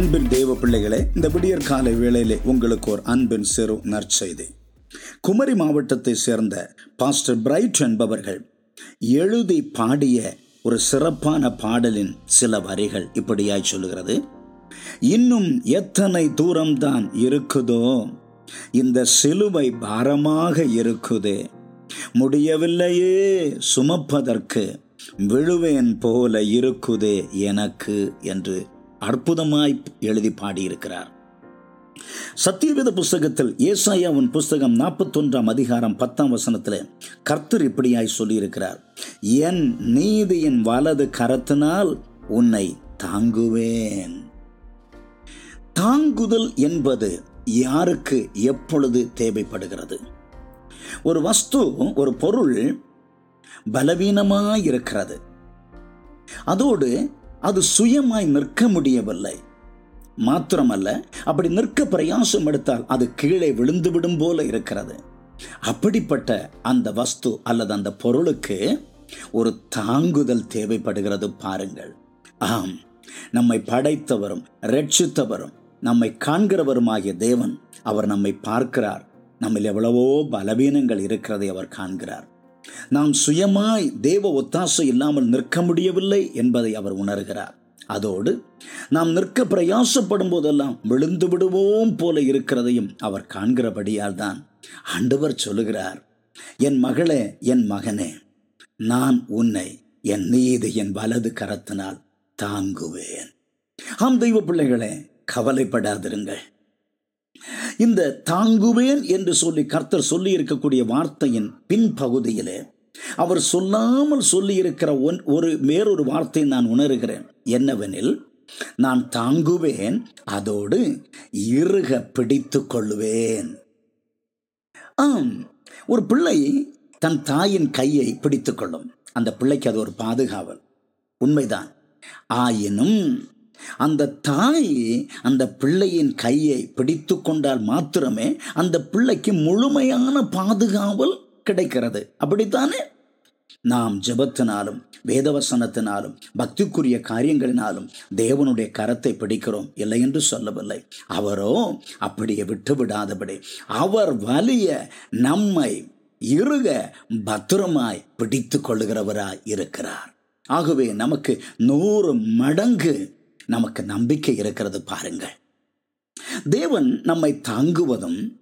அன்பின் தேவ பிள்ளைகளே இந்த விடியற் காலை வேளையிலே உங்களுக்கு ஒரு அன்பின் சிறு நற்செய்தி. குமரி மாவட்டத்தை சேர்ந்த பாஸ்டர் பிரைட் என்பவர்கள் எழுதி பாடிய ஒரு சிறப்பான பாடலின் சில வரிகள் இப்படியாய் சொல்லுகிறது. இன்னும் எத்தனை தூரம்தான் இருக்குதோ இந்த சிலுவை பாரமாக இருக்குதே. முடியவில்லையே சுமப்பதற்கு விழுவேன் போல இருக்குதே எனக்கு என்று அற்புதமாய் எழுதி பாடியிருக்கிறார். சத்தியவேத புஸ்தகத்தில் ஏசாயாவின் புஸ்தகம் நாற்பத்தொன்றாம் அதிகாரம் பத்தாம் வசனத்தில் கர்த்தர் இப்படியாய் சொல்லியிருக்கிறார். என் நீதியின் வலது கரத்தினால் உன்னை தாங்குவேன். தாங்குதல் என்பது யாருக்கு எப்பொழுது தேவைப்படுகிறது? ஒரு வஸ்து ஒரு பொருள் பலவீனமாக இருக்கிறது. அதோடு அது சுயமாய் நிற்க முடியவில்லை. மாத்திரமல்ல அப்படி நிற்க பிரயாசம் எடுத்தால் அது கீழே விழுந்துவிடும் போல இருக்கிறது. அப்படிப்பட்ட அந்த வஸ்து அல்லது அந்த பொருளுக்கு ஒரு தாங்குதல் தேவைப்படுகிறது பாருங்கள். ஆம் நம்மை படைத்தவரும் ரட்சித்தவரும் நம்மை காண்கிறவருமாகிய தேவன் அவர் நம்மை பார்க்கிறார். நம்மில் எவ்வளவோ பலவீனங்கள் இருக்கிறதை அவர் காண்கிறார். நாம் சுயமாய் தேவ ஒத்தாசை இல்லாமல் நிற்க முடியவில்லை என்பதை அவர் உணர்கிறார். அதோடு நாம் நிற்க பிரயாசப்படும் போதெல்லாம் விழுந்து விடுவோம் போல இருக்கிறதையும் அவர் காண்கிறபடியால் தான் ஆண்டவர் சொல்லுகிறார் என் மகளே என் மகனே நான் உன்னை என் நீதி என் வலது கரத்தினால் தாங்குவேன். ஆம் தெய்வ பிள்ளைகளே கவலைப்படாதிருங்கள். இந்த தாங்குவேன் என்று சொல்லி கர்த்தர் சொல்லி இருக்கக்கூடிய வார்த்தையின் பின்பகுதியிலே அவர் சொல்லாமல் சொல்லி இருக்கிற ஒன் ஒரு வேறொரு வார்த்தை நான் உணர்கிறேன். என்னவெனில் நான் தாங்குவேன் அதோடு இறுக பிடித்து கொள்வேன் ஆம் ஒரு பிள்ளை தன் தாயின் கையை பிடித்து கொள்ளும். அந்த பிள்ளைக்கு அது ஒரு பாதுகாவல். உண்மைதான். ஆயினும் அந்த தாய் அந்த பிள்ளையின் கையை பிடித்து கொண்டால் மாத்திரமே அந்த பிள்ளைக்கு முழுமையான பாதுகாவல் கிடைக்கிறது. அப்படித்தானே? நாம் ஜெபத்தினாலும் வேதவசனத்தினாலும் பக்திக்குரிய காரியங்களினாலும் தேவனுடைய கரத்தை பிடிக்கிறோம். இல்லை என்று சொல்லவில்லை. அவரோ அப்படியே விட்டு விடாதபடி அவர் வலிய நம்மை இருக பத்திரமாய் பிடித்து கொள்ளுகிறவராய் இருக்கிறார். ஆகவே நமக்கு நூறு மடங்கு நமக்கு நம்பிக்கை இருக்கிறது பாருங்கள். தேவன் நம்மை தாங்குவதும்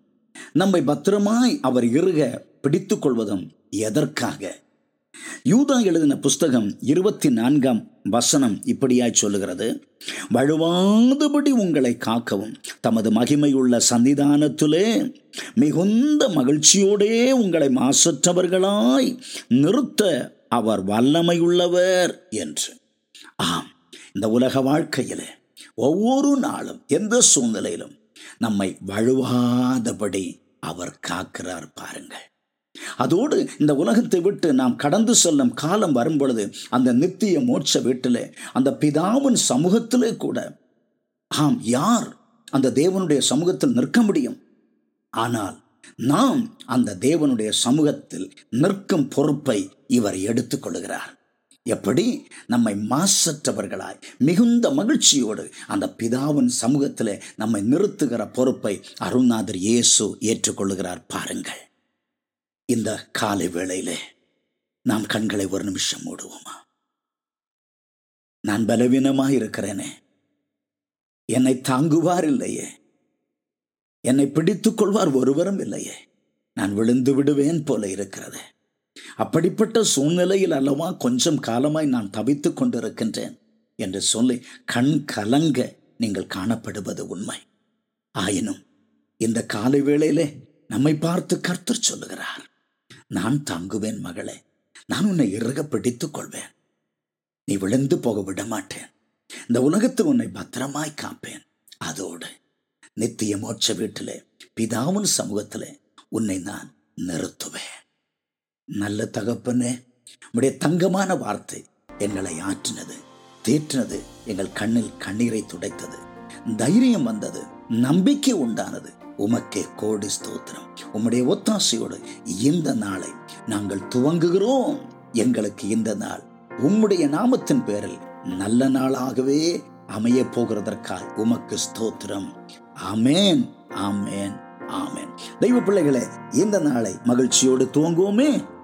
நம்மை பத்திரமாய் அவர் இருக பிடித்துக் கொள்வதும் எதற்காக? யூதா எழுதின புஸ்தகம் இருபத்தி நான்காம் வசனம் இப்படியாய் சொல்லுகிறது. வழுவாதபடி உங்களை காக்கவும். தமது மகிமையுள்ள சன்னிதானத்திலே மிகுந்த மகிழ்ச்சியோடே உங்களை மாசற்றவர்களாய் நிறுத்த அவர் வல்லமையுள்ளவர் என்று. ஆம். இந்த உலக வாழ்க்கையில் ஒவ்வொரு நாளும் எந்த சூழ்நிலையிலும் நம்மை வழுவாதபடி அவர் காக்கிறார் பாருங்கள். அதோடு இந்த உலகத்தை விட்டு நாம் கடந்து செல்லும் காலம் வரும் பொழுது அந்த நித்திய மோட்ச வீட்டிலே அந்த பிதாவின் சமூகத்திலே கூட ஆம் யார் அந்த தேவனுடைய சமூகத்தில் நிற்க முடியும்? ஆனால் நாம் அந்த தேவனுடைய சமூகத்தில் நிற்கும் பொறுப்பை இவர் எடுத்துக்கொள்கிறார் எப்படி நம்மை மாசற்றவர்களாய் மிகுந்த மகிழ்ச்சியோடு அந்த பிதாவின் சமூகத்தில் நம்மை நிறுத்துகிற பொறுப்பை அருணாதர் இயேசு ஏற்றுக்கொள்ளுகிறார் பாருங்கள். இந்த காலை வேளையிலே நாம் கண்களை ஒரு நிமிஷம் மூடுவோமா? நான் பலவீனமாக இருக்கிறேனே. என்னை தாங்குவார் இல்லையே. என்னை பிடித்துக் கொள்வார் ஒருவரும் இல்லையே. நான் விழுந்து விடுவேன் போல இருக்கிறது. அப்படிப்பட்ட சூழ்நிலையில் அல்லவா கொஞ்சம் காலமாய் நான் தவித்துக் கொண்டிருக்கின்றேன் என்று சொல்லி கண் கலங்க நீங்கள் காணப்படுவது உண்மை. ஆயினும் இந்த காலை வேளையிலே நம்மை பார்த்து கர்த்தர் சொல்லுகிறார் நான் தாங்குவேன் மகளே நான் உன்னை இறுக பிடித்துக் கொள்வேன். நீ விழுந்து போக விட மாட்டேன் இந்த உலகத்தில் உன்னை பத்திரமாய் காப்பேன். அதோடு நித்திய மோட்ச வீட்டிலே பிதாவின் சமூகத்திலே உன்னை நான் நிறுத்துவேன். நல்ல தகப்பனே உடைய தங்கமான வார்த்தை எங்களை ஆற்றினது தேற்றினது எங்கள் கண்ணில் கண்ணீரை துடைத்தது. தைரியம் வந்தது நம்பிக்கை உண்டானது. உமக்கே கோடி ஸ்தோத்திரம். உம்முடைய ஒத்தாசையோடு இந்த நாளை நாங்கள் துவங்குகிறோம். எங்களுக்கு இந்த நாள் உம்முடைய நாமத்தின் பேரில் நல்ல நாளாகவே அமைய போகிறதற்காய் உமக்கு ஸ்தோத்திரம். ஆமேன் ஆமேன் ஆமேன். தெய்வ பிள்ளைகளே இந்த நாளை மகிழ்ச்சியோடு துவங்குவோமே.